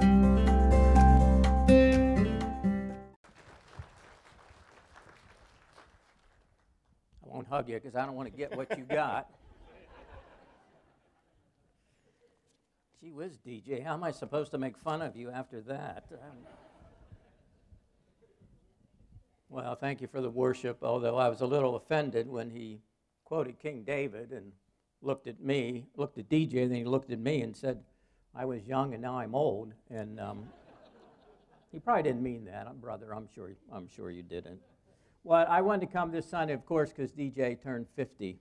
I won't hug you because I don't want to get what you got. Gee whiz, DJ, how am I supposed to make fun of you after that? Um, well, thank you for the worship, although I was a little offended when he quoted King David and looked at me, looked at DJ, and then he looked at me and said, I was young and now I'm old. And um, he probably didn't mean that, brother. I'm sure, I'm sure you didn't. Well, I wanted to come this Sunday, of course, because DJ turned 50.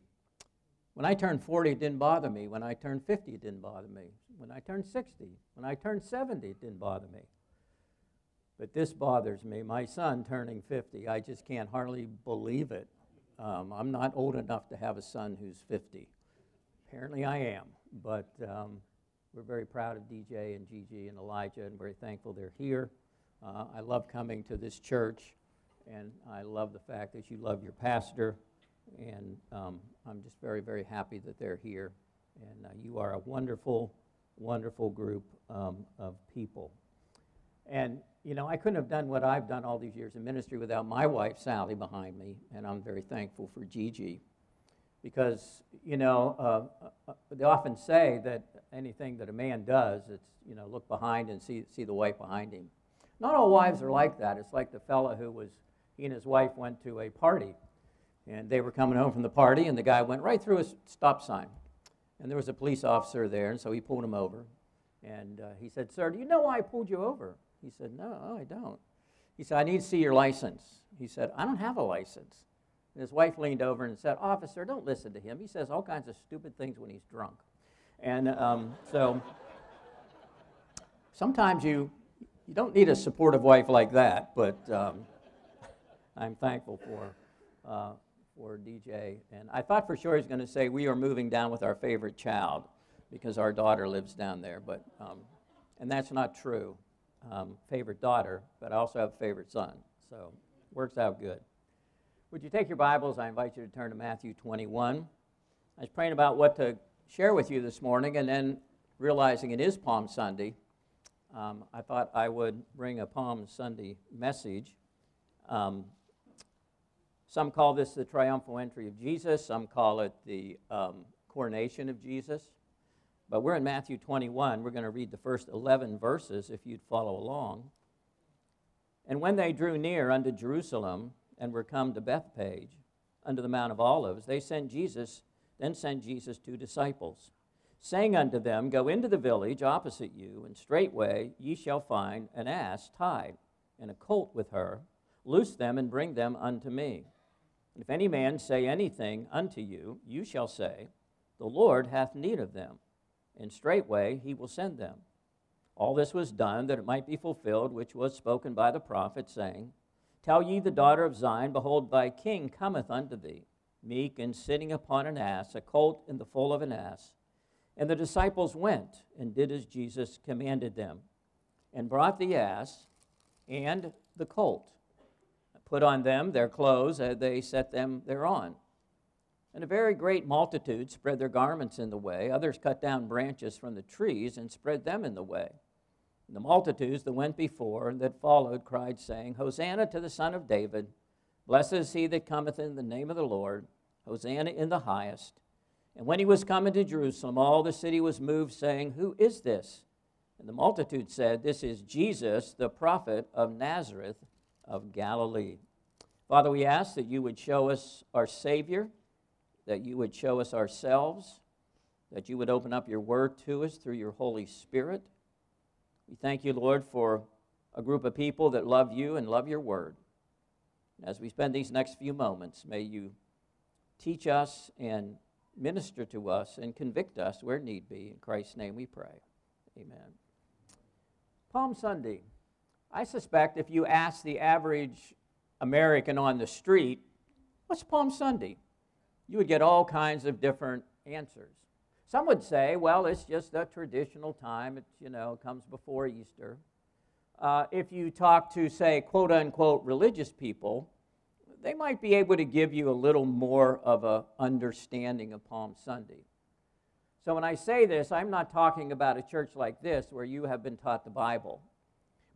When I turned 40, it didn't bother me. When I turned 50, it didn't bother me. When I turned 60, when I turned 70, it didn't bother me. But this bothers me. My son turning 50, I just can't hardly believe it. Um, I'm not old enough to have a son who's 50. Apparently, I am. But um, we're very proud of DJ and Gigi and Elijah and very thankful they're here. Uh, I love coming to this church, and I love the fact that you love your pastor. And um, I'm just very, very happy that they're here. And uh, you are a wonderful, wonderful group um, of people. And, you know, I couldn't have done what I've done all these years in ministry without my wife, Sally, behind me. And I'm very thankful for Gigi because you know uh, uh, they often say that anything that a man does, it's you know look behind and see see the wife behind him. Not all wives are like that. It's like the fellow who was he and his wife went to a party, and they were coming home from the party, and the guy went right through a stop sign, and there was a police officer there, and so he pulled him over, and uh, he said, "Sir, do you know why I pulled you over?" He said, "No, I don't." He said, "I need to see your license." He said, "I don't have a license." And his wife leaned over and said, Officer, don't listen to him. He says all kinds of stupid things when he's drunk. And um, so sometimes you, you don't need a supportive wife like that, but um, I'm thankful for, uh, for DJ. And I thought for sure he was going to say, We are moving down with our favorite child because our daughter lives down there. But, um, and that's not true. Um, favorite daughter, but I also have a favorite son. So works out good. Would you take your Bibles? I invite you to turn to Matthew 21. I was praying about what to share with you this morning, and then realizing it is Palm Sunday, um, I thought I would bring a Palm Sunday message. Um, some call this the triumphal entry of Jesus, some call it the um, coronation of Jesus. But we're in Matthew 21. We're going to read the first 11 verses if you'd follow along. And when they drew near unto Jerusalem, and were come to Bethphage unto the Mount of Olives, they sent Jesus, then sent Jesus two disciples, saying unto them, Go into the village opposite you, and straightway ye shall find an ass tied, and a colt with her. Loose them and bring them unto me. And if any man say anything unto you, you shall say, The Lord hath need of them, and straightway he will send them. All this was done that it might be fulfilled, which was spoken by the prophet, saying, Tell ye the daughter of Zion, Behold, thy king cometh unto thee, meek and sitting upon an ass, a colt in the foal of an ass. And the disciples went and did as Jesus commanded them, and brought the ass and the colt, put on them their clothes, and they set them thereon. And a very great multitude spread their garments in the way. Others cut down branches from the trees and spread them in the way. And the multitudes that went before and that followed cried, saying, Hosanna to the Son of David. Blessed is he that cometh in the name of the Lord. Hosanna in the highest. And when he was coming to Jerusalem, all the city was moved, saying, Who is this? And the multitude said, This is Jesus, the prophet of Nazareth of Galilee. Father, we ask that you would show us our Savior, that you would show us ourselves, that you would open up your word to us through your Holy Spirit. We thank you, Lord, for a group of people that love you and love your word. As we spend these next few moments, may you teach us and minister to us and convict us where need be. In Christ's name we pray. Amen. Palm Sunday. I suspect if you ask the average American on the street, what's Palm Sunday? You would get all kinds of different answers. Some would say, well, it's just a traditional time. It, you know, comes before Easter. Uh, if you talk to, say, quote unquote religious people, they might be able to give you a little more of an understanding of Palm Sunday. So when I say this, I'm not talking about a church like this where you have been taught the Bible.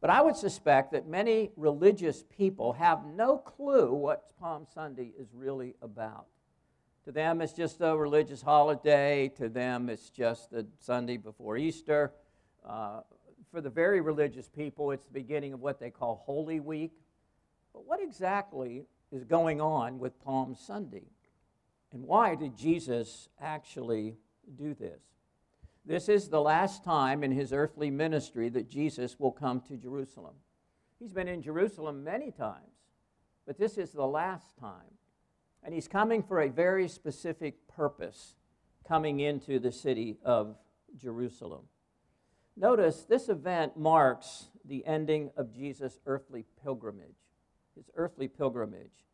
But I would suspect that many religious people have no clue what Palm Sunday is really about. To them, it's just a religious holiday. To them, it's just the Sunday before Easter. Uh, for the very religious people, it's the beginning of what they call Holy Week. But what exactly is going on with Palm Sunday? And why did Jesus actually do this? This is the last time in his earthly ministry that Jesus will come to Jerusalem. He's been in Jerusalem many times, but this is the last time. And he's coming for a very specific purpose, coming into the city of Jerusalem. Notice this event marks the ending of Jesus' earthly pilgrimage, his earthly pilgrimage.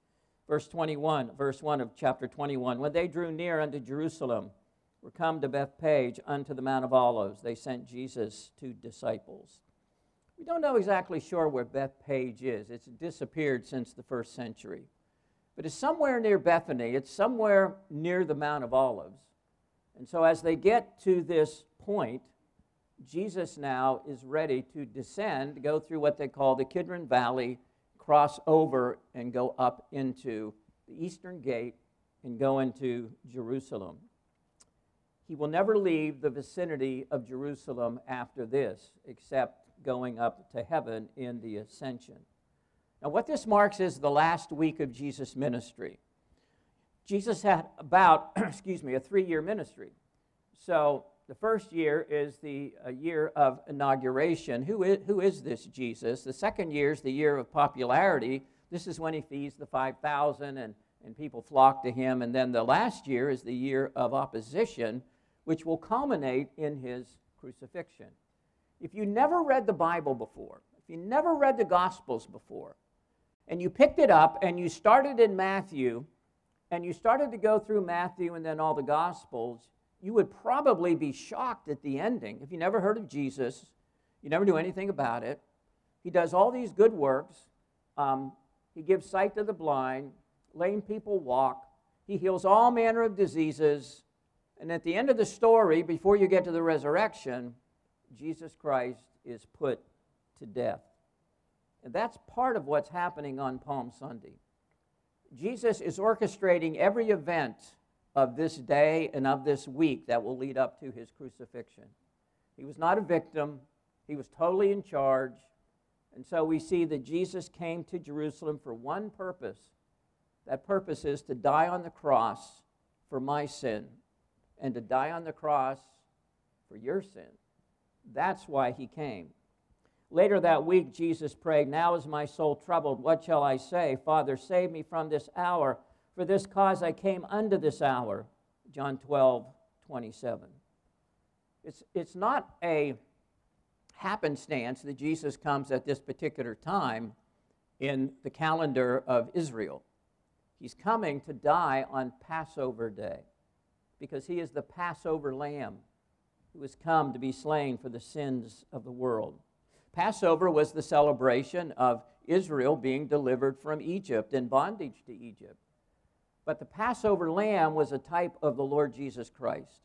Verse 21, verse 1 of chapter 21. When they drew near unto Jerusalem, were come to Bethphage unto the Mount of Olives. They sent Jesus to disciples. We don't know exactly sure where Bethphage is. It's disappeared since the first century. But it's somewhere near Bethany. It's somewhere near the Mount of Olives. And so as they get to this point, Jesus now is ready to descend, go through what they call the Kidron Valley, cross over, and go up into the eastern gate and go into Jerusalem. He will never leave the vicinity of Jerusalem after this, except going up to heaven in the ascension. Now, what this marks is the last week of Jesus' ministry. Jesus had about, excuse me, a three year ministry. So the first year is the uh, year of inauguration. Who is, who is this Jesus? The second year is the year of popularity. This is when he feeds the 5,000 and, and people flock to him. And then the last year is the year of opposition which will culminate in his crucifixion. If you never read the Bible before, if you never read the Gospels before, and you picked it up and you started in Matthew, and you started to go through Matthew and then all the Gospels, you would probably be shocked at the ending. If you never heard of Jesus, you never knew anything about it. He does all these good works. Um, he gives sight to the blind, lame people walk, he heals all manner of diseases, and at the end of the story, before you get to the resurrection, Jesus Christ is put to death. And that's part of what's happening on Palm Sunday. Jesus is orchestrating every event of this day and of this week that will lead up to his crucifixion. He was not a victim, he was totally in charge. And so we see that Jesus came to Jerusalem for one purpose. That purpose is to die on the cross for my sin and to die on the cross for your sin. That's why he came. Later that week, Jesus prayed, Now is my soul troubled. What shall I say? Father, save me from this hour. For this cause I came unto this hour. John 12, 27. It's, it's not a happenstance that Jesus comes at this particular time in the calendar of Israel. He's coming to die on Passover day because he is the Passover lamb who has come to be slain for the sins of the world. Passover was the celebration of Israel being delivered from Egypt in bondage to Egypt. But the Passover lamb was a type of the Lord Jesus Christ.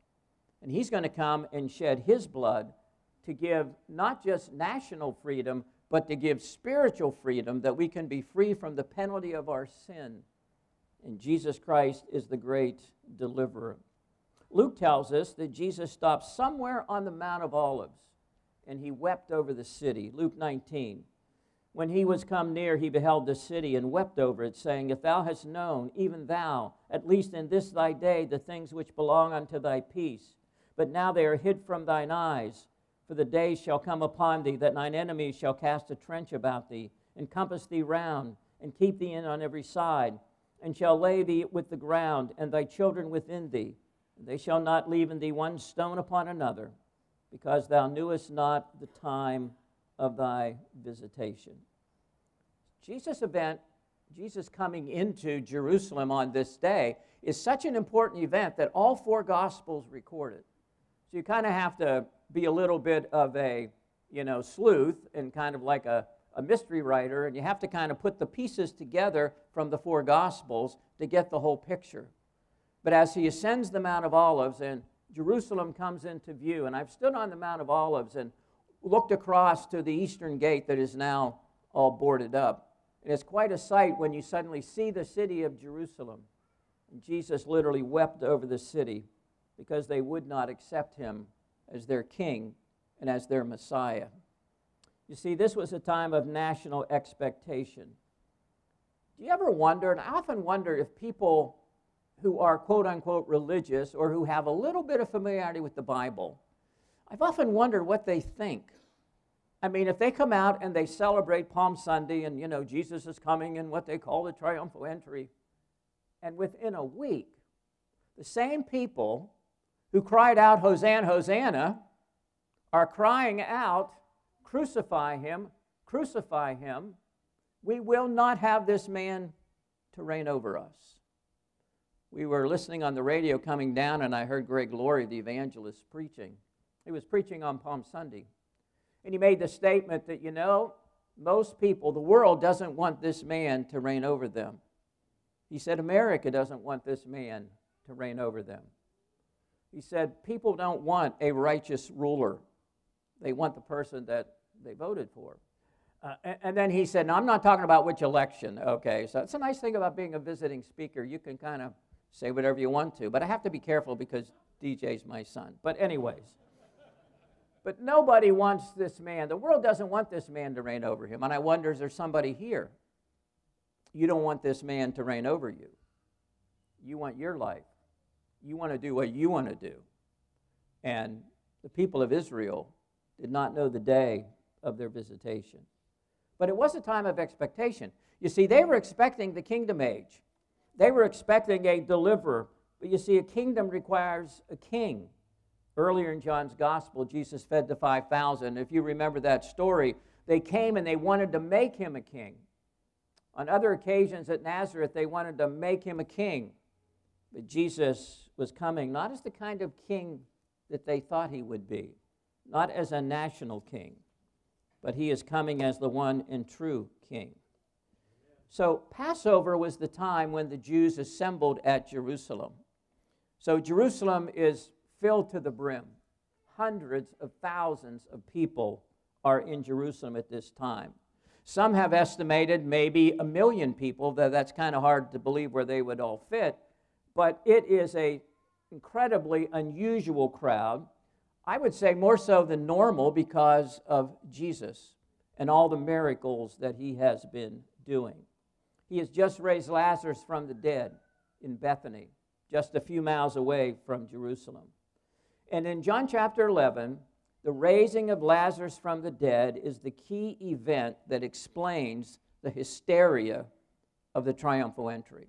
And he's going to come and shed his blood to give not just national freedom, but to give spiritual freedom that we can be free from the penalty of our sin. And Jesus Christ is the great deliverer. Luke tells us that Jesus stopped somewhere on the Mount of Olives and he wept over the city. Luke 19. When he was come near, he beheld the city and wept over it, saying, If thou hadst known, even thou, at least in this thy day, the things which belong unto thy peace, but now they are hid from thine eyes. For the days shall come upon thee that thine enemies shall cast a trench about thee, encompass thee round, and keep thee in on every side, and shall lay thee with the ground, and thy children within thee they shall not leave in thee one stone upon another, because thou knewest not the time of thy visitation. Jesus' event, Jesus coming into Jerusalem on this day, is such an important event that all four Gospels record it. So you kind of have to be a little bit of a, you know, sleuth and kind of like a, a mystery writer, and you have to kind of put the pieces together from the four Gospels to get the whole picture. But as he ascends the Mount of Olives and Jerusalem comes into view, and I've stood on the Mount of Olives and looked across to the eastern gate that is now all boarded up. And it's quite a sight when you suddenly see the city of Jerusalem. And Jesus literally wept over the city because they would not accept him as their king and as their Messiah. You see, this was a time of national expectation. Do you ever wonder, and I often wonder if people who are quote unquote religious or who have a little bit of familiarity with the Bible, I've often wondered what they think. I mean, if they come out and they celebrate Palm Sunday and, you know, Jesus is coming and what they call the triumphal entry, and within a week, the same people who cried out, Hosanna, Hosanna, are crying out, Crucify him, crucify him. We will not have this man to reign over us. We were listening on the radio coming down, and I heard Greg Laurie, the evangelist, preaching. He was preaching on Palm Sunday. And he made the statement that, you know, most people, the world doesn't want this man to reign over them. He said, America doesn't want this man to reign over them. He said, people don't want a righteous ruler, they want the person that they voted for. Uh, and, and, then he said, Now, I'm not talking about which election, okay? So it's a nice thing about being a visiting speaker. You can kind of say whatever you want to, but I have to be careful because DJ's my son. But, anyways. But nobody wants this man. The world doesn't want this man to reign over him. And I wonder is there somebody here? You don't want this man to reign over you. You want your life. You want to do what you want to do. And the people of Israel did not know the day of their visitation. But it was a time of expectation. You see, they were expecting the kingdom age, they were expecting a deliverer. But you see, a kingdom requires a king. Earlier in John's gospel, Jesus fed the 5,000. If you remember that story, they came and they wanted to make him a king. On other occasions at Nazareth, they wanted to make him a king. But Jesus was coming not as the kind of king that they thought he would be, not as a national king, but he is coming as the one and true king. So, Passover was the time when the Jews assembled at Jerusalem. So, Jerusalem is filled to the brim. Hundreds of thousands of people are in Jerusalem at this time. Some have estimated maybe a million people, though that's kind of hard to believe where they would all fit. But it is a incredibly unusual crowd. I would say more so than normal because of Jesus and all the miracles that he has been doing. He has just raised Lazarus from the dead in Bethany, just a few miles away from Jerusalem. And in John chapter 11, the raising of Lazarus from the dead is the key event that explains the hysteria of the triumphal entry.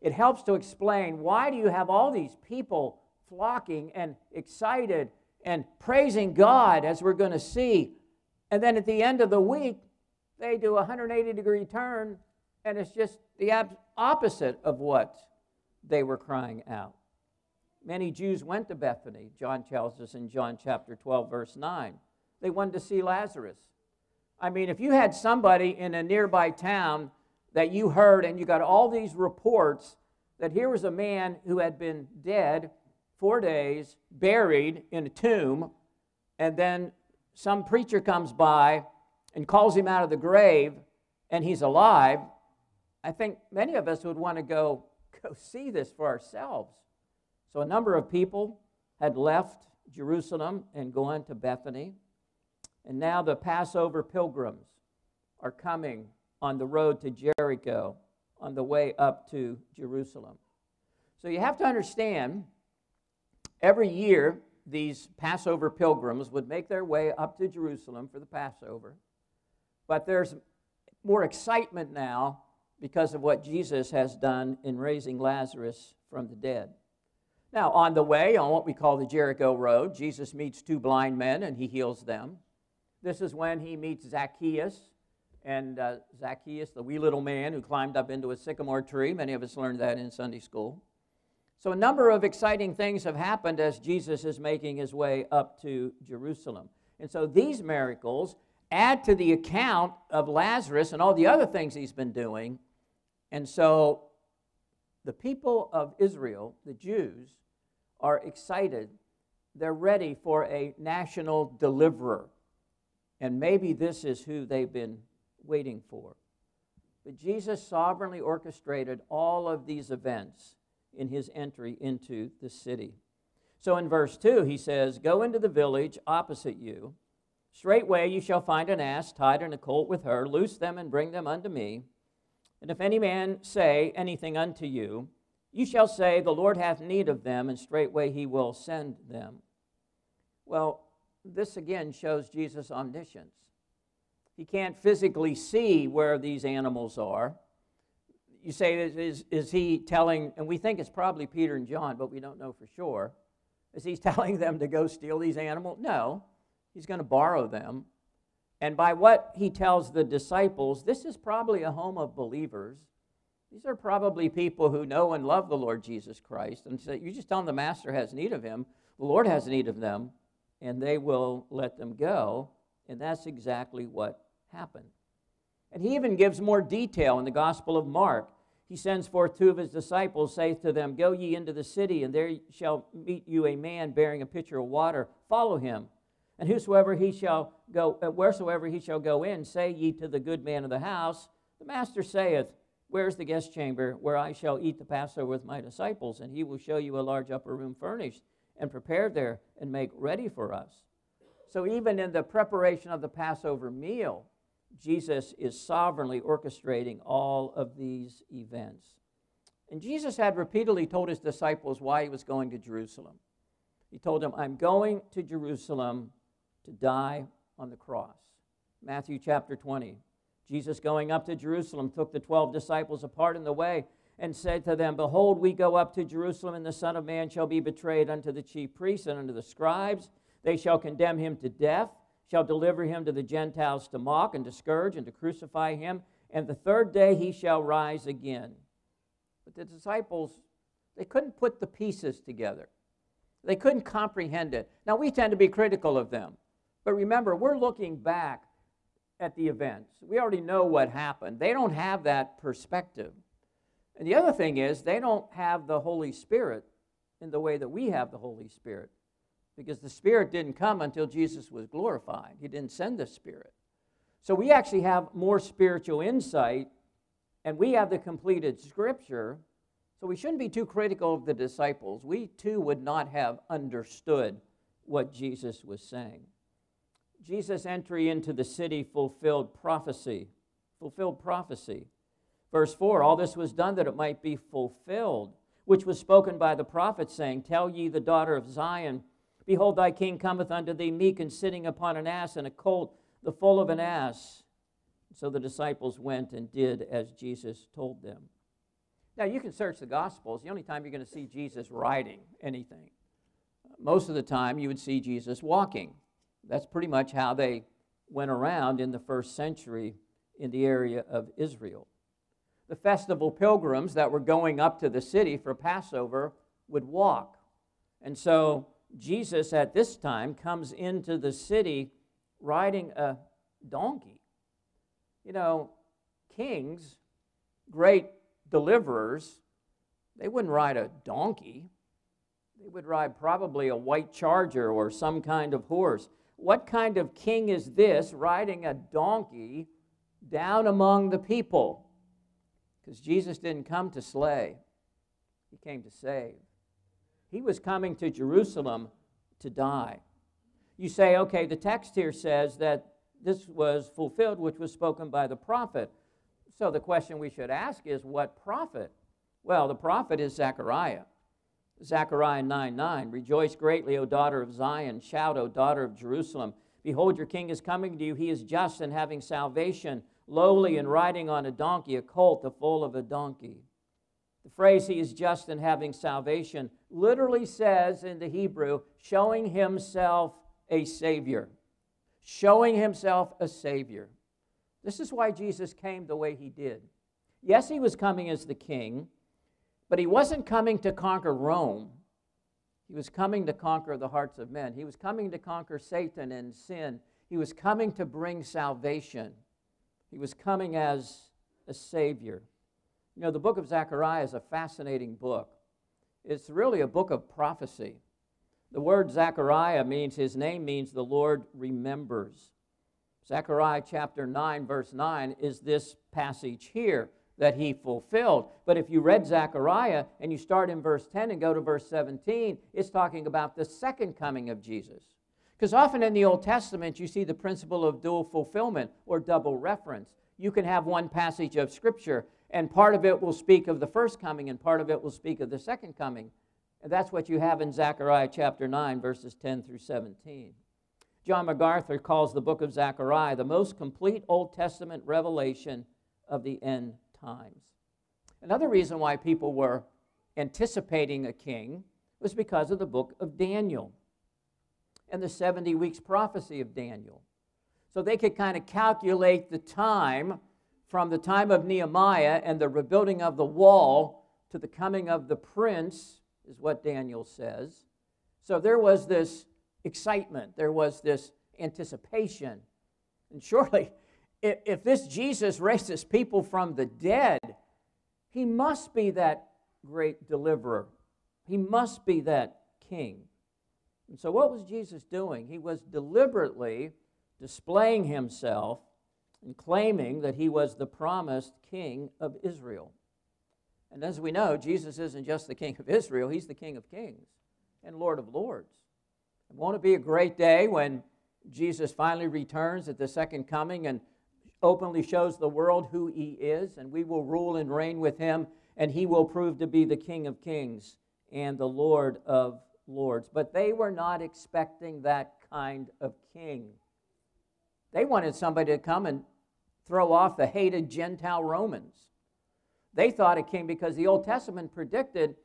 It helps to explain why do you have all these people flocking and excited and praising God as we're going to see and then at the end of the week they do a 180 degree turn and it's just the opposite of what they were crying out. Many Jews went to Bethany, John tells us in John chapter 12, verse 9. They wanted to see Lazarus. I mean, if you had somebody in a nearby town that you heard and you got all these reports that here was a man who had been dead four days, buried in a tomb, and then some preacher comes by and calls him out of the grave and he's alive, I think many of us would want to go, go see this for ourselves. So a number of people had left Jerusalem and gone to Bethany. And now the Passover pilgrims are coming on the road to Jericho on the way up to Jerusalem. So you have to understand every year these Passover pilgrims would make their way up to Jerusalem for the Passover. But there's more excitement now because of what Jesus has done in raising Lazarus from the dead. Now, on the way, on what we call the Jericho Road, Jesus meets two blind men and he heals them. This is when he meets Zacchaeus. And uh, Zacchaeus, the wee little man who climbed up into a sycamore tree, many of us learned that in Sunday school. So, a number of exciting things have happened as Jesus is making his way up to Jerusalem. And so, these miracles add to the account of Lazarus and all the other things he's been doing. And so, the people of Israel, the Jews, are excited. They're ready for a national deliverer. And maybe this is who they've been waiting for. But Jesus sovereignly orchestrated all of these events in his entry into the city. So in verse 2, he says, Go into the village opposite you. Straightway you shall find an ass tied and a colt with her. Loose them and bring them unto me. And if any man say anything unto you, you shall say, The Lord hath need of them, and straightway he will send them. Well, this again shows Jesus' omniscience. He can't physically see where these animals are. You say, is, is, he telling, and we think it's probably Peter and John, but we don't know for sure. Is he telling them to go steal these animals? No. He's going to borrow them. And by what he tells the disciples, this is probably a home of believers. These are probably people who know and love the Lord Jesus Christ. And so you just tell them the master has need of him, the Lord has need of them, and they will let them go. And that's exactly what happened. And he even gives more detail in the Gospel of Mark. He sends forth two of his disciples, saith to them, Go ye into the city, and there shall meet you a man bearing a pitcher of water. Follow him. And whosoever he shall go, uh, wheresoever he shall go in, say ye to the good man of the house, The master saith, Where's the guest chamber where I shall eat the Passover with my disciples? And he will show you a large upper room furnished and prepared there and make ready for us. So, even in the preparation of the Passover meal, Jesus is sovereignly orchestrating all of these events. And Jesus had repeatedly told his disciples why he was going to Jerusalem. He told them, I'm going to Jerusalem to die on the cross. Matthew chapter 20. Jesus, going up to Jerusalem, took the 12 disciples apart in the way and said to them, Behold, we go up to Jerusalem, and the Son of Man shall be betrayed unto the chief priests and unto the scribes. They shall condemn him to death, shall deliver him to the Gentiles to mock and to scourge and to crucify him, and the third day he shall rise again. But the disciples, they couldn't put the pieces together. They couldn't comprehend it. Now, we tend to be critical of them. But remember, we're looking back at the events. We already know what happened. They don't have that perspective. And the other thing is, they don't have the Holy Spirit in the way that we have the Holy Spirit. Because the Spirit didn't come until Jesus was glorified, He didn't send the Spirit. So we actually have more spiritual insight, and we have the completed Scripture. So we shouldn't be too critical of the disciples. We too would not have understood what Jesus was saying. Jesus' entry into the city fulfilled prophecy. Fulfilled prophecy. Verse 4 All this was done that it might be fulfilled, which was spoken by the prophet, saying, Tell ye the daughter of Zion, Behold, thy king cometh unto thee meek and sitting upon an ass and a colt, the foal of an ass. So the disciples went and did as Jesus told them. Now, you can search the Gospels. The only time you're going to see Jesus riding anything. Most of the time, you would see Jesus walking. That's pretty much how they went around in the first century in the area of Israel. The festival pilgrims that were going up to the city for Passover would walk. And so Jesus at this time comes into the city riding a donkey. You know, kings, great deliverers, they wouldn't ride a donkey. They would ride probably a white charger or some kind of horse. What kind of king is this riding a donkey down among the people? Because Jesus didn't come to slay, he came to save. He was coming to Jerusalem to die. You say, okay, the text here says that this was fulfilled, which was spoken by the prophet. So the question we should ask is, what prophet? Well, the prophet is Zechariah. Zechariah 9 9. Rejoice greatly, O daughter of Zion. Shout, O daughter of Jerusalem. Behold, your king is coming to you. He is just and having salvation, lowly and riding on a donkey, a colt, the foal of a donkey. The phrase he is just and having salvation literally says in the Hebrew, showing himself a savior. showing himself a Savior. This is why Jesus came the way he did. Yes, he was coming as the king, but he wasn't coming to conquer Rome. He was coming to conquer the hearts of men. He was coming to conquer Satan and sin. He was coming to bring salvation. He was coming as a Savior. You know, the book of Zechariah is a fascinating book. It's really a book of prophecy. The word Zechariah means, his name means the Lord remembers. Zechariah chapter 9, verse 9 is this passage here that he fulfilled. But if you read Zechariah and you start in verse 10 and go to verse 17, it's talking about the second coming of Jesus. Because often in the Old Testament, you see the principle of dual fulfillment or double reference. You can have one passage of Scripture, and part of it will speak of the first coming, and part of it will speak of the second coming. And that's what you have in Zechariah chapter 9, verses 10 through 17. John MacArthur calls the book of Zechariah the most complete Old Testament revelation of the end times. Another reason why people were anticipating a king was because of the book of Daniel and the 70 weeks prophecy of Daniel. So they could kind of calculate the time from the time of Nehemiah and the rebuilding of the wall to the coming of the prince, is what Daniel says. So there was this excitement, there was this anticipation. And surely, if, if this Jesus raises people from the dead, he must be that great deliverer. He must be that king. And so, what was Jesus doing? He was deliberately displaying himself and claiming that he was the promised king of Israel. And as we know, Jesus isn't just the king of Israel, he's the king of kings and Lord of lords. And won't it be a great day when Jesus finally returns at the second coming and openly shows the world who he is, and we will rule and reign with him, and he will prove to be the King of kings and the Lord of lords. But they were not expecting that kind of king. They wanted somebody to come and throw off the hated Gentile Romans. They thought it came because the Old Testament predicted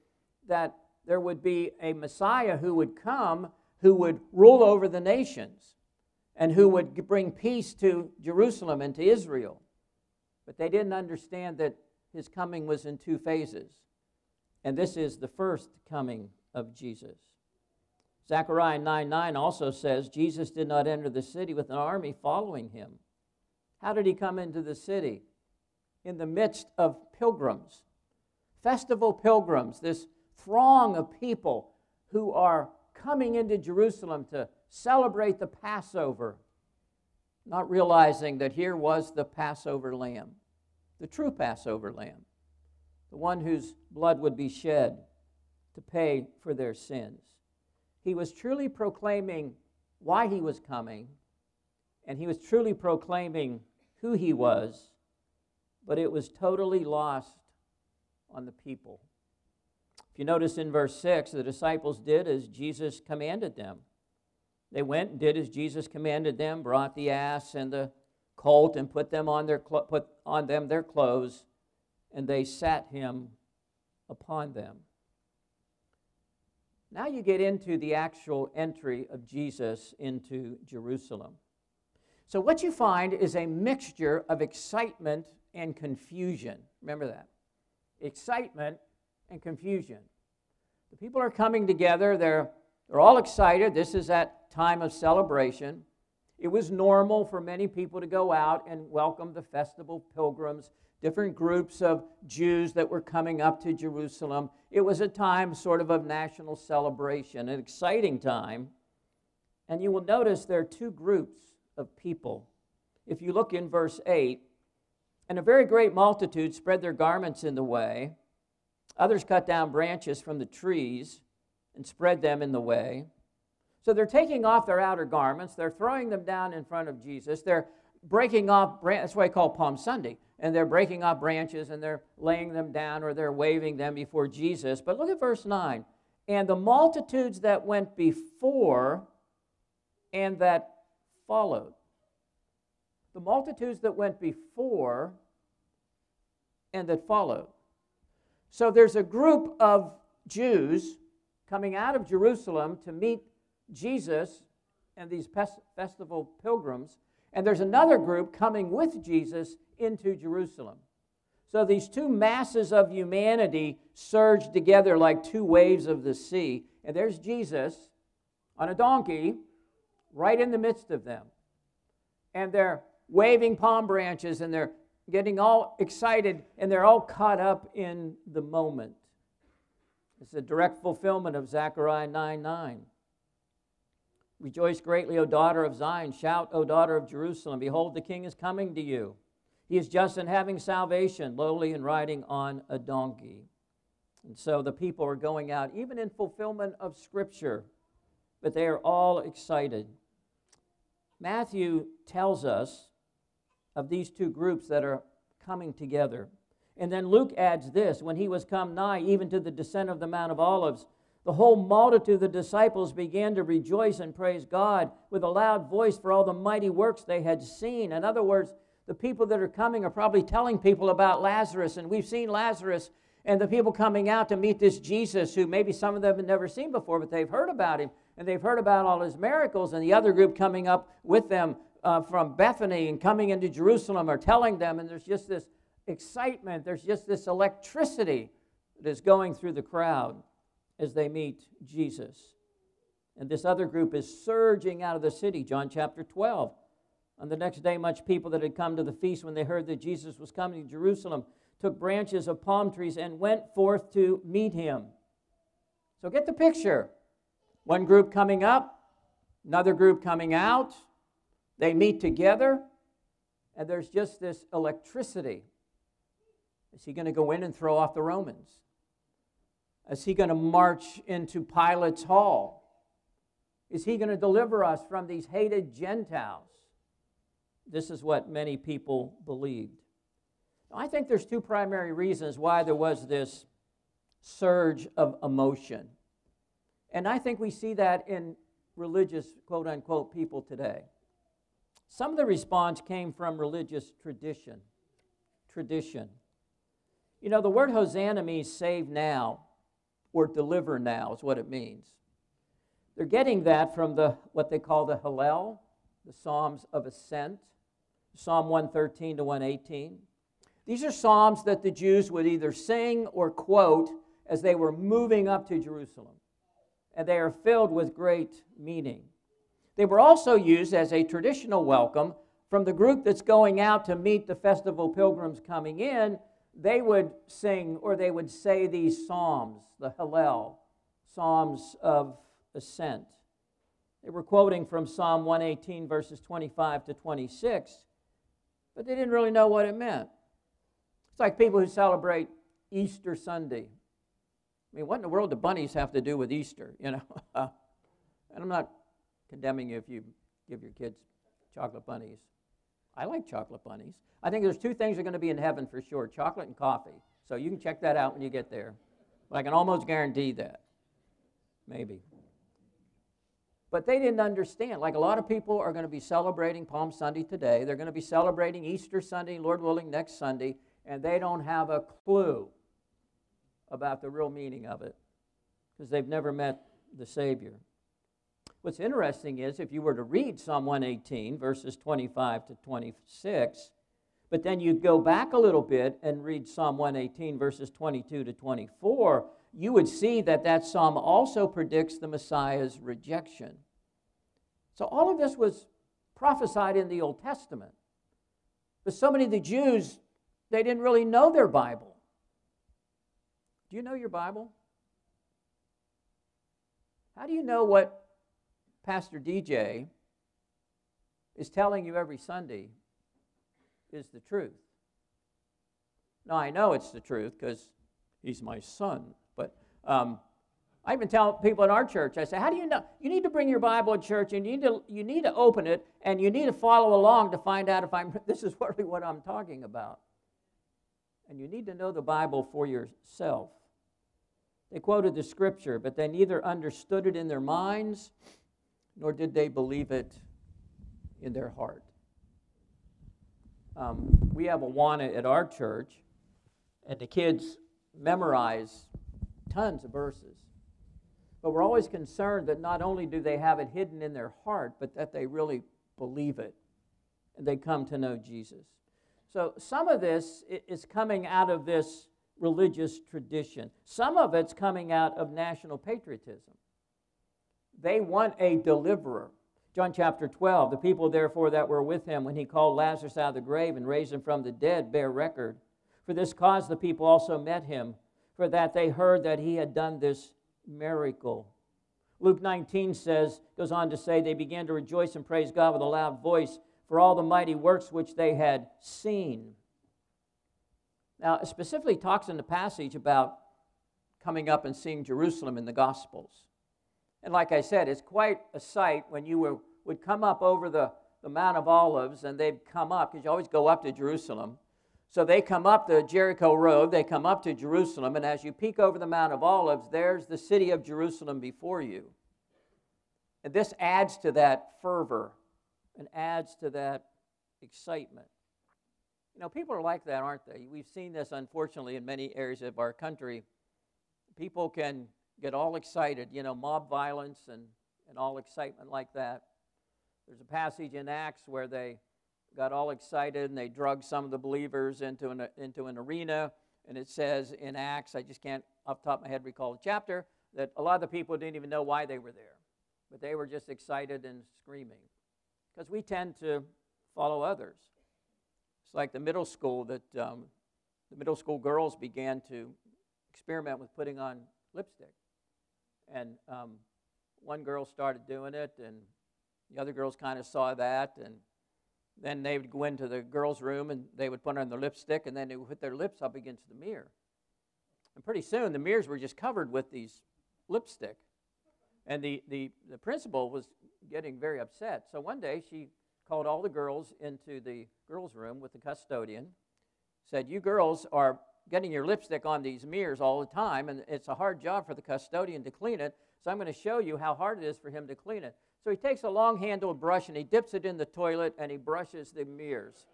that there would be a Messiah who would come who would rule over the nations and who would bring peace to Jerusalem and to Israel. But they didn't understand that his coming was in two phases. And this is the first coming of Jesus. Zechariah 9 9 also says Jesus did not enter the city with an army following him. How did he come into the city? In the midst of pilgrims, festival pilgrims, this throng of people who are coming into Jerusalem to celebrate the Passover, not realizing that here was the Passover lamb, the true Passover lamb, the one whose blood would be shed to pay for their sins. He was truly proclaiming why he was coming, and he was truly proclaiming who he was, but it was totally lost on the people. If you notice in verse 6, the disciples did as Jesus commanded them. They went and did as Jesus commanded them, brought the ass and the colt and put them on their put on them their clothes, and they sat him upon them. Now you get into the actual entry of Jesus into Jerusalem. So what you find is a mixture of excitement and confusion. Remember that. Excitement and confusion. The people are coming together, they're, they're all excited. This is that time of celebration. It was normal for many people to go out and welcome the festival pilgrims, different groups of Jews that were coming up to Jerusalem. It was a time sort of of national celebration, an exciting time. And you will notice there are two groups of people. If you look in verse 8, and a very great multitude spread their garments in the way. Others cut down branches from the trees and spread them in the way. So they're taking off their outer garments, they're throwing them down in front of Jesus. They're breaking off, that's why I call Palm Sunday. And they're breaking off branches and they're laying them down or they're waving them before Jesus. But look at verse 9. And the multitudes that went before and that followed. The multitudes that went before and that followed. So there's a group of Jews coming out of Jerusalem to meet Jesus and these festival pilgrims, and there's another group coming with Jesus into Jerusalem. So these two masses of humanity surge together like two waves of the sea. And there's Jesus on a donkey right in the midst of them. And they're waving palm branches and they're getting all excited and they're all caught up in the moment. It's a direct fulfillment of Zechariah 9 9. Rejoice greatly, O daughter of Zion. Shout, O daughter of Jerusalem. Behold, the king is coming to you. He is just and having salvation, lowly and riding on a donkey. And so the people are going out, even in fulfillment of Scripture, but they are all excited. Matthew tells us of these two groups that are coming together. And then Luke adds this when he was come nigh, even to the descent of the Mount of Olives, the whole multitude of the disciples began to rejoice and praise God with a loud voice for all the mighty works they had seen. In other words, the people that are coming are probably telling people about Lazarus, and we've seen Lazarus, and the people coming out to meet this Jesus, who maybe some of them have never seen before, but they've heard about him, and they've heard about all his miracles, and the other group coming up with them uh, from Bethany and coming into Jerusalem are telling them, and there's just this excitement, there's just this electricity that is going through the crowd as they meet Jesus. And this other group is surging out of the city, John chapter 12. On the next day, much people that had come to the feast when they heard that Jesus was coming to Jerusalem took branches of palm trees and went forth to meet him. So get the picture. One group coming up, another group coming out. They meet together, and there's just this electricity. Is he going to go in and throw off the Romans? Is he going to march into Pilate's hall? Is he going to deliver us from these hated Gentiles? This is what many people believed. I think there's two primary reasons why there was this surge of emotion. And I think we see that in religious, quote unquote, people today. Some of the response came from religious tradition. Tradition. You know, the word Hosanna means save now or deliver now, is what it means. They're getting that from the what they call the Hallel, the Psalms of Ascent. Psalm 113 to 118. These are psalms that the Jews would either sing or quote as they were moving up to Jerusalem, and they are filled with great meaning. They were also used as a traditional welcome from the group that's going out to meet the festival pilgrims coming in. They would sing or they would say these psalms, the Hallel, psalms of ascent. They were quoting from Psalm 118, verses 25 to 26 but they didn't really know what it meant. It's like people who celebrate Easter Sunday. I mean, what in the world do bunnies have to do with Easter, you know? and I'm not condemning you if you give your kids chocolate bunnies. I like chocolate bunnies. I think there's two things that are going to be in heaven for sure chocolate and coffee. So you can check that out when you get there. But I can almost guarantee that. Maybe. But they didn't understand. Like a lot of people are going to be celebrating Palm Sunday today. They're going to be celebrating Easter Sunday, Lord willing, next Sunday, and they don't have a clue about the real meaning of it because they've never met the Savior. What's interesting is if you were to read Psalm 118, verses 25 to 26, but then you go back a little bit and read Psalm 118, verses 22 to 24, you would see that that psalm also predicts the Messiah's rejection. So all of this was prophesied in the Old Testament. But so many of the Jews, they didn't really know their Bible. Do you know your Bible? How do you know what Pastor DJ is telling you every Sunday is the truth? Now, I know it's the truth because he's my son, but um, I even tell people in our church, I say, how do you know? You need to bring your Bible to church and you need to, you need to open it and you need to follow along to find out if I'm, this is really what I'm talking about. And you need to know the Bible for yourself. They quoted the scripture, but they neither understood it in their minds nor did they believe it in their heart. Um, we have a Awana at our church, and the kids memorize tons of verses. But we're always concerned that not only do they have it hidden in their heart, but that they really believe it and they come to know Jesus. So some of this is coming out of this religious tradition, some of it's coming out of national patriotism. They want a deliverer. John chapter 12, the people therefore that were with him when he called Lazarus out of the grave and raised him from the dead bear record. For this cause the people also met him, for that they heard that he had done this miracle. Luke 19 says, goes on to say, they began to rejoice and praise God with a loud voice for all the mighty works which they had seen. Now, it specifically talks in the passage about coming up and seeing Jerusalem in the Gospels. And like I said, it's quite a sight when you were, would come up over the, the Mount of Olives and they'd come up, because you always go up to Jerusalem. So they come up the Jericho Road, they come up to Jerusalem, and as you peek over the Mount of Olives, there's the city of Jerusalem before you. And this adds to that fervor and adds to that excitement. You know, people are like that, aren't they? We've seen this, unfortunately, in many areas of our country. People can get all excited, you know, mob violence and, and all excitement like that. There's a passage in Acts where they got all excited and they drug some of the believers into an, into an arena. And it says in Acts, I just can't off the top of my head recall the chapter, that a lot of the people didn't even know why they were there. But they were just excited and screaming. Because we tend to follow others. It's like the middle school that um, the middle school girls began to experiment with putting on lipstick. And um, one girl started doing it, and the other girls kind of saw that, and then they would go into the girls' room and they would put on their lipstick, and then they would put their lips up against the mirror. And pretty soon, the mirrors were just covered with these lipstick. And the, the, the principal was getting very upset. So one day, she called all the girls into the girls' room with the custodian, said, You girls are getting your lipstick on these mirrors all the time, and it's a hard job for the custodian to clean it. So I'm going to show you how hard it is for him to clean it. So he takes a long handled brush and he dips it in the toilet and he brushes the mirrors.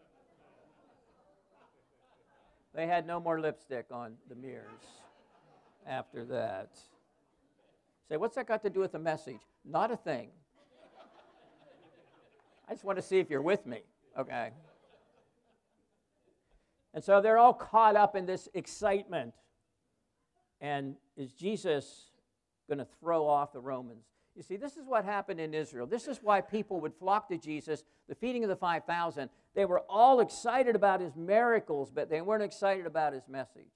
They had no more lipstick on the mirrors after that. Say, what's that got to do with the message? Not a thing. I just want to see if you're with me, okay? And so they're all caught up in this excitement. And is Jesus going to throw off the Romans? You see, this is what happened in Israel. This is why people would flock to Jesus, the feeding of the 5,000. They were all excited about his miracles, but they weren't excited about his message.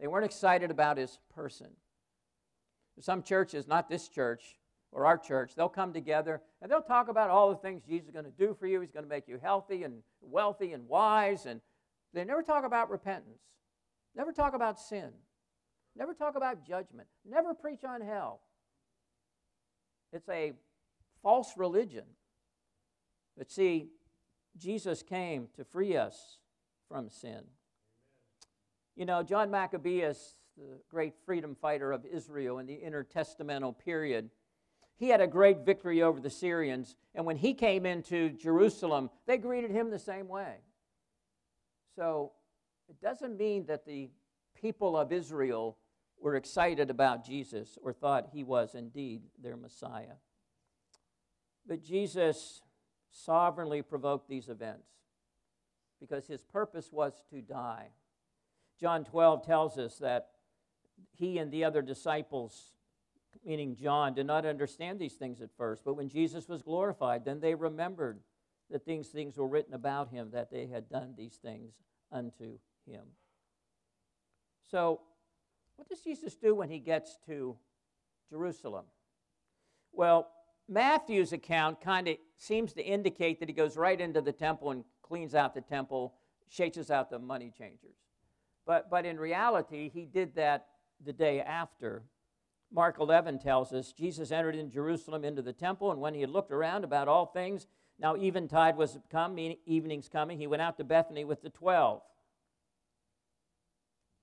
They weren't excited about his person. Some churches, not this church or our church, they'll come together and they'll talk about all the things Jesus is going to do for you. He's going to make you healthy and wealthy and wise and they never talk about repentance, never talk about sin, never talk about judgment, never preach on hell. It's a false religion. But see, Jesus came to free us from sin. You know, John Maccabeus, the great freedom fighter of Israel in the intertestamental period, he had a great victory over the Syrians. And when he came into Jerusalem, they greeted him the same way. So it doesn't mean that the people of Israel were excited about Jesus or thought he was indeed their Messiah. But Jesus sovereignly provoked these events because his purpose was to die. John 12 tells us that he and the other disciples, meaning John, did not understand these things at first, but when Jesus was glorified, then they remembered that these things were written about him, that they had done these things unto him. So, what does Jesus do when he gets to Jerusalem? Well, Matthew's account kind of seems to indicate that he goes right into the temple and cleans out the temple, shakes out the money changers. But, but in reality, he did that the day after. Mark 11 tells us Jesus entered in Jerusalem into the temple, and when he had looked around about all things, now eventide was come, evening's coming. He went out to Bethany with the twelve.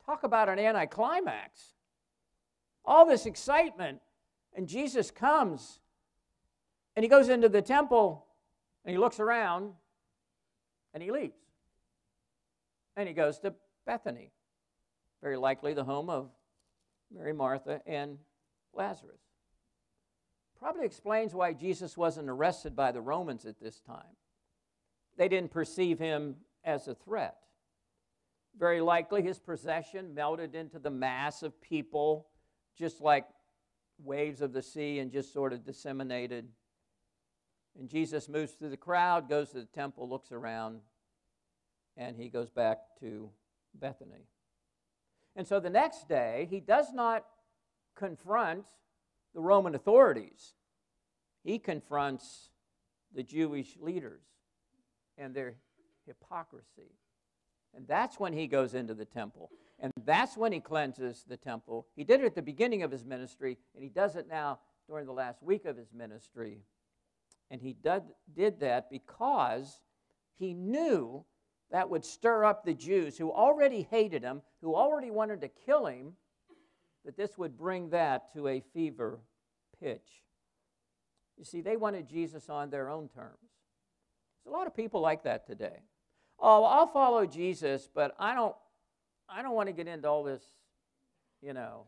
Talk about an anticlimax. All this excitement, and Jesus comes, and he goes into the temple, and he looks around, and he leaves. And he goes to Bethany, very likely the home of Mary, Martha, and Lazarus. Probably explains why Jesus wasn't arrested by the Romans at this time. They didn't perceive him as a threat. Very likely his procession melted into the mass of people, just like waves of the sea, and just sort of disseminated. And Jesus moves through the crowd, goes to the temple, looks around, and he goes back to Bethany. And so the next day, he does not confront the Roman authorities, he confronts the Jewish leaders and their hypocrisy. And that's when he goes into the temple. And that's when he cleanses the temple. He did it at the beginning of his ministry, and he does it now during the last week of his ministry. And he did, did that because he knew that would stir up the Jews who already hated him, who already wanted to kill him, this would bring that to a fever pitch. You see, they wanted Jesus on their own terms. There's a lot of people like that today. Oh, I'll follow Jesus, but I don't I don't want to get into all this, you know.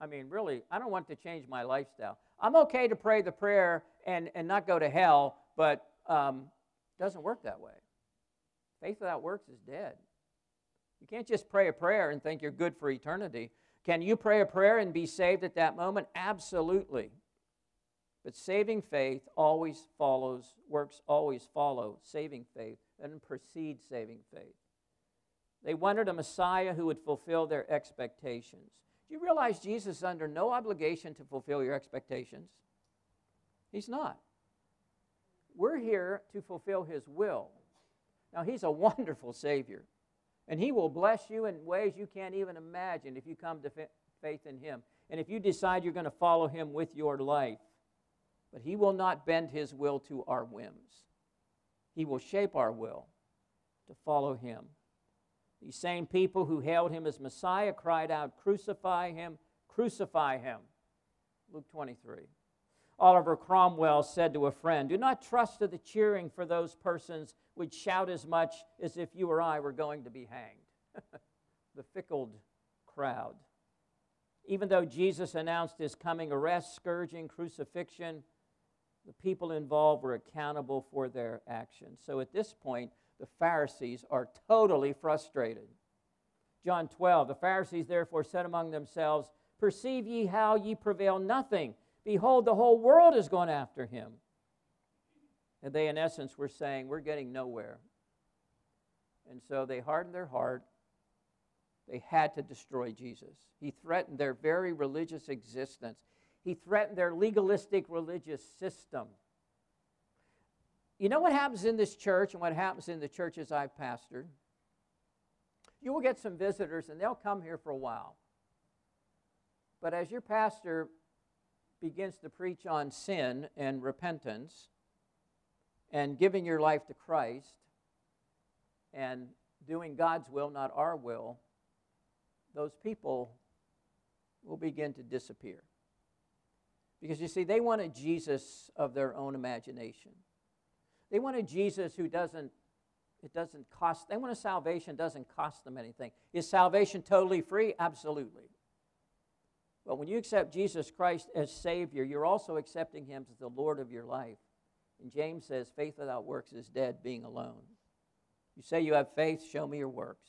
I mean, really, I don't want to change my lifestyle. I'm okay to pray the prayer and, and not go to hell, but um, it doesn't work that way. Faith without works is dead. You can't just pray a prayer and think you're good for eternity. Can you pray a prayer and be saved at that moment? Absolutely. But saving faith always follows, works always follow saving faith and precede saving faith. They wanted a Messiah who would fulfill their expectations. Do you realize Jesus is under no obligation to fulfill your expectations? He's not. We're here to fulfill His will. Now, He's a wonderful Savior, and He will bless you in ways you can't even imagine if you come to faith in Him. And if you decide you're going to follow Him with your life, but He will not bend His will to our whims. He will shape our will to follow Him. These same people who hailed Him as Messiah cried out, Crucify Him, crucify Him. Luke 23. Oliver Cromwell said to a friend, Do not trust to the cheering for those persons which shout as much as if you or I were going to be hanged. the fickle crowd. Even though Jesus announced his coming arrest, scourging, crucifixion, the people involved were accountable for their actions. So at this point, the Pharisees are totally frustrated. John 12, the Pharisees therefore said among themselves, Perceive ye how ye prevail nothing. Behold, the whole world is gone after him. And they, in essence, were saying, We're getting nowhere. And so they hardened their heart. They had to destroy Jesus. He threatened their very religious existence. He threatened their legalistic religious system. You know what happens in this church and what happens in the churches I've pastored? You will get some visitors and they'll come here for a while. But as your pastor begins to preach on sin and repentance and giving your life to Christ and doing God's will, not our will, those people will begin to disappear. Because you see, they wanted Jesus of their own imagination. They wanted Jesus who doesn't, it doesn't cost, they want a salvation doesn't cost them anything. Is salvation totally free? Absolutely. But when you accept Jesus Christ as Savior, you're also accepting Him as the Lord of your life. And James says, faith without works is dead, being alone. You say you have faith, show me your works.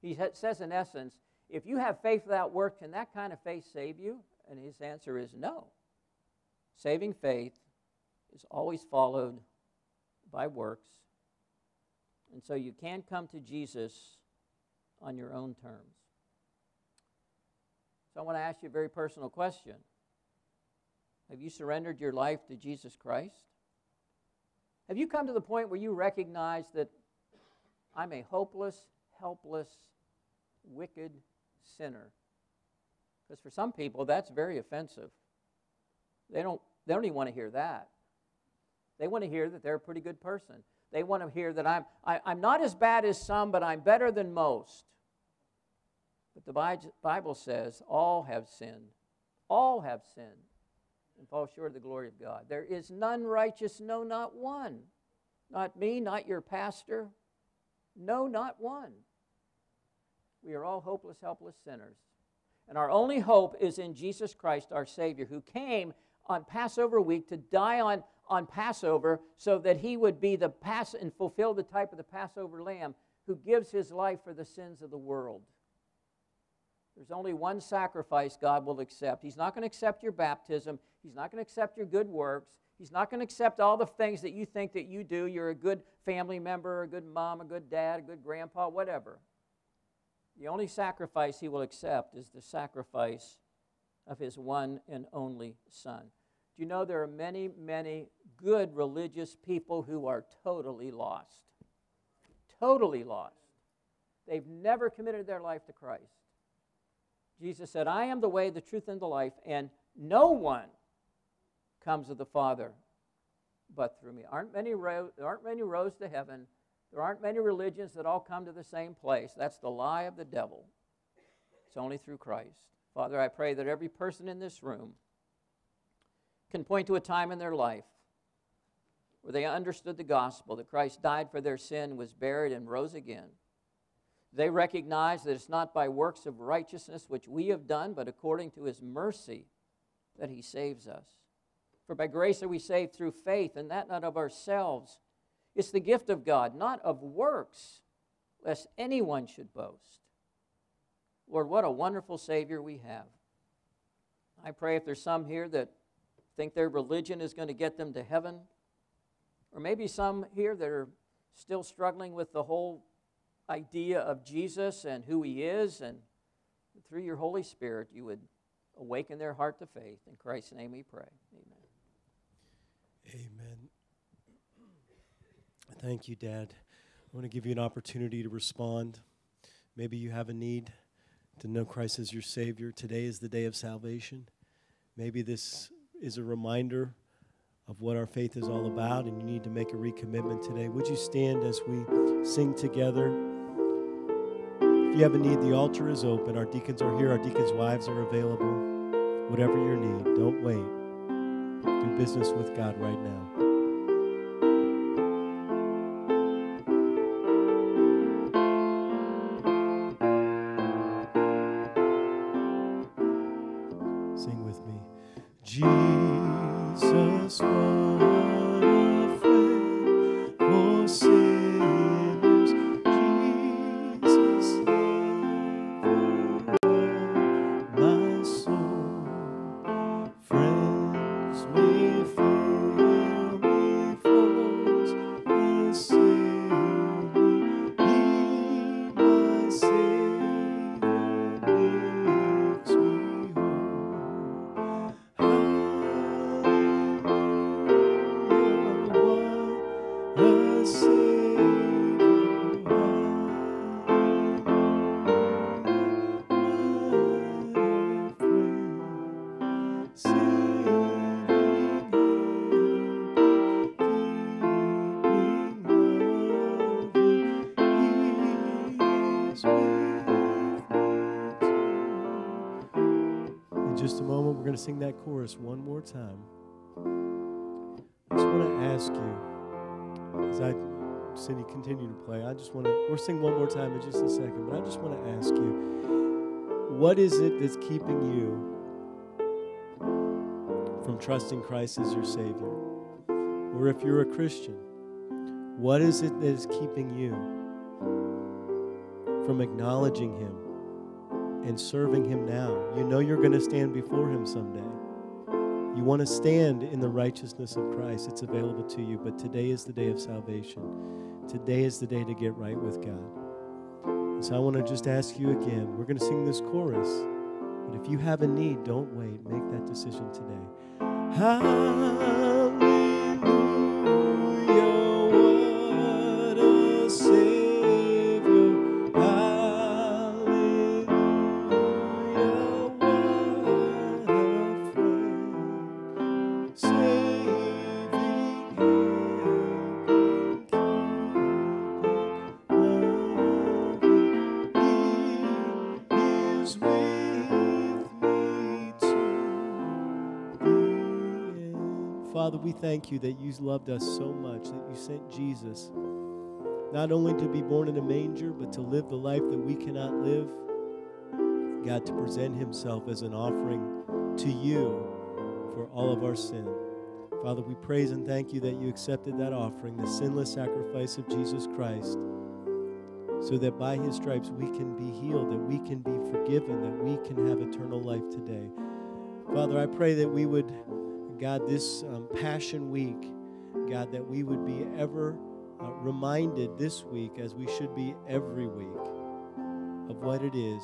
He says, in essence, if you have faith without works, can that kind of faith save you? And his answer is no. Saving faith is always followed by works. And so you can't come to Jesus on your own terms. So I want to ask you a very personal question Have you surrendered your life to Jesus Christ? Have you come to the point where you recognize that I'm a hopeless, helpless, wicked sinner? Because for some people, that's very offensive. They don't, they don't even want to hear that. They want to hear that they're a pretty good person. They want to hear that I'm, I, am i am not as bad as some, but I'm better than most. But the Bible says all have sinned. All have sinned and fall short of the glory of God. There is none righteous, no, not one. Not me, not your pastor. No, not one. We are all hopeless, helpless sinners. And our only hope is in Jesus Christ, our Savior, who came on Passover week to die on, on Passover so that he would be the pass and fulfill the type of the Passover lamb who gives his life for the sins of the world. There's only one sacrifice God will accept. He's not going to accept your baptism. He's not going to accept your good works. He's not going to accept all the things that you think that you do. You're a good family member, a good mom, a good dad, a good grandpa, whatever. The only sacrifice he will accept is the sacrifice of his one and only son. Do you know there are many, many good religious people who are totally lost? Totally lost. They've never committed their life to Christ. Jesus said, I am the way, the truth, and the life, and no one comes to the Father but through me. Aren't many ro- aren't many roads to heaven. There aren't many religions that all come to the same place. That's the lie of the devil. It's only through Christ. Father, I pray that every person in this room can point to a time in their life where they understood the gospel that Christ died for their sin, was buried, and rose again. They recognize that it's not by works of righteousness which we have done, but according to his mercy that he saves us. For by grace are we saved through faith, and that not of ourselves. It's the gift of God, not of works, lest anyone should boast. Lord, what a wonderful Savior we have. I pray if there's some here that think their religion is going to get them to heaven, or maybe some here that are still struggling with the whole idea of Jesus and who he is, and through your Holy Spirit, you would awaken their heart to faith. In Christ's name we pray. Amen. Amen. Thank you, Dad. I want to give you an opportunity to respond. Maybe you have a need to know Christ as your Savior. Today is the day of salvation. Maybe this is a reminder of what our faith is all about, and you need to make a recommitment today. Would you stand as we sing together? If you have a need, the altar is open. Our deacons are here, our deacons' wives are available. Whatever your need, don't wait. Do business with God right now. Sing that chorus one more time. I just want to ask you, as I Cindy continue to play, I just want to, we'll sing one more time in just a second, but I just want to ask you, what is it that's keeping you from trusting Christ as your Savior? Or if you're a Christian, what is it that is keeping you from acknowledging Him and serving Him now. You know you're going to stand before Him someday. You want to stand in the righteousness of Christ, it's available to you. But today is the day of salvation. Today is the day to get right with God. so I want to just ask you again we're going to sing this chorus. But if you have a need, don't wait. Make that decision today. We thank you that you loved us so much that you sent Jesus not only to be born in a manger, but to live the life that we cannot live, God, to present himself as an offering to you for all of our sin. Father, we praise and thank you that you accepted that offering, the sinless sacrifice of Jesus Christ, so that by his stripes we can be healed, that we can be forgiven, that we can have eternal life today. Father, I pray that we would, God, this um, Passion Week, God, that we would be ever uh, reminded this week, as we should be every week, of what it is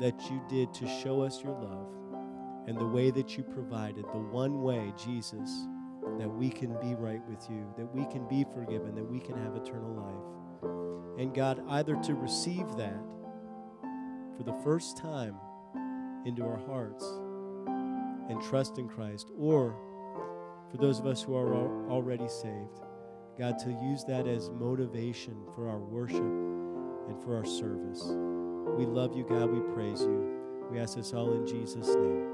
that you did to show us your love and the way that you provided, the one way, Jesus, that we can be right with you, that we can be forgiven, that we can have eternal life. And God, either to receive that for the first time into our hearts and trust in Christ, or for those of us who are already saved, God, to use that as motivation for our worship and for our service. We love you, God. We praise you. We ask this all in Jesus' name.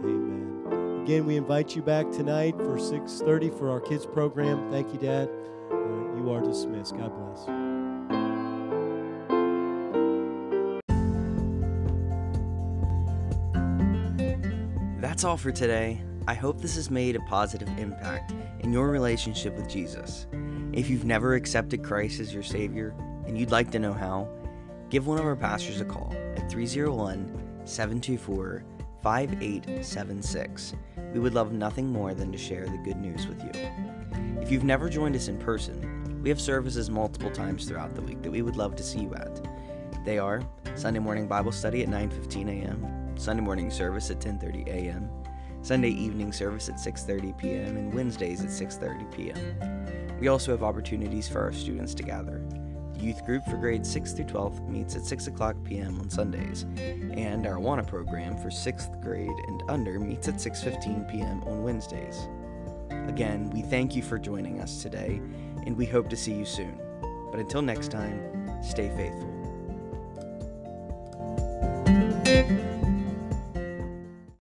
Amen. Again, we invite you back tonight for 6:30 for our kids program. Thank you, Dad. Uh, you are dismissed. God bless. That's all for today. I hope this has made a positive impact in your relationship with Jesus. If you've never accepted Christ as your Savior and you'd like to know how, give one of our pastors a call at 301 724 5876. We would love nothing more than to share the good news with you. If you've never joined us in person, we have services multiple times throughout the week that we would love to see you at. They are Sunday morning Bible study at 9:15 a.m., Sunday morning service at 10:30 a.m., Sunday evening service at 6:30 p.m., and Wednesdays at 6:30 p.m. We also have opportunities for our students to gather The youth group for grades 6 through 12 meets at 6 o'clock p.m. on Sundays, and our Awana program for 6th grade and under meets at 6:15 p.m. on Wednesdays. Again, we thank you for joining us today, and we hope to see you soon. But until next time, stay faithful.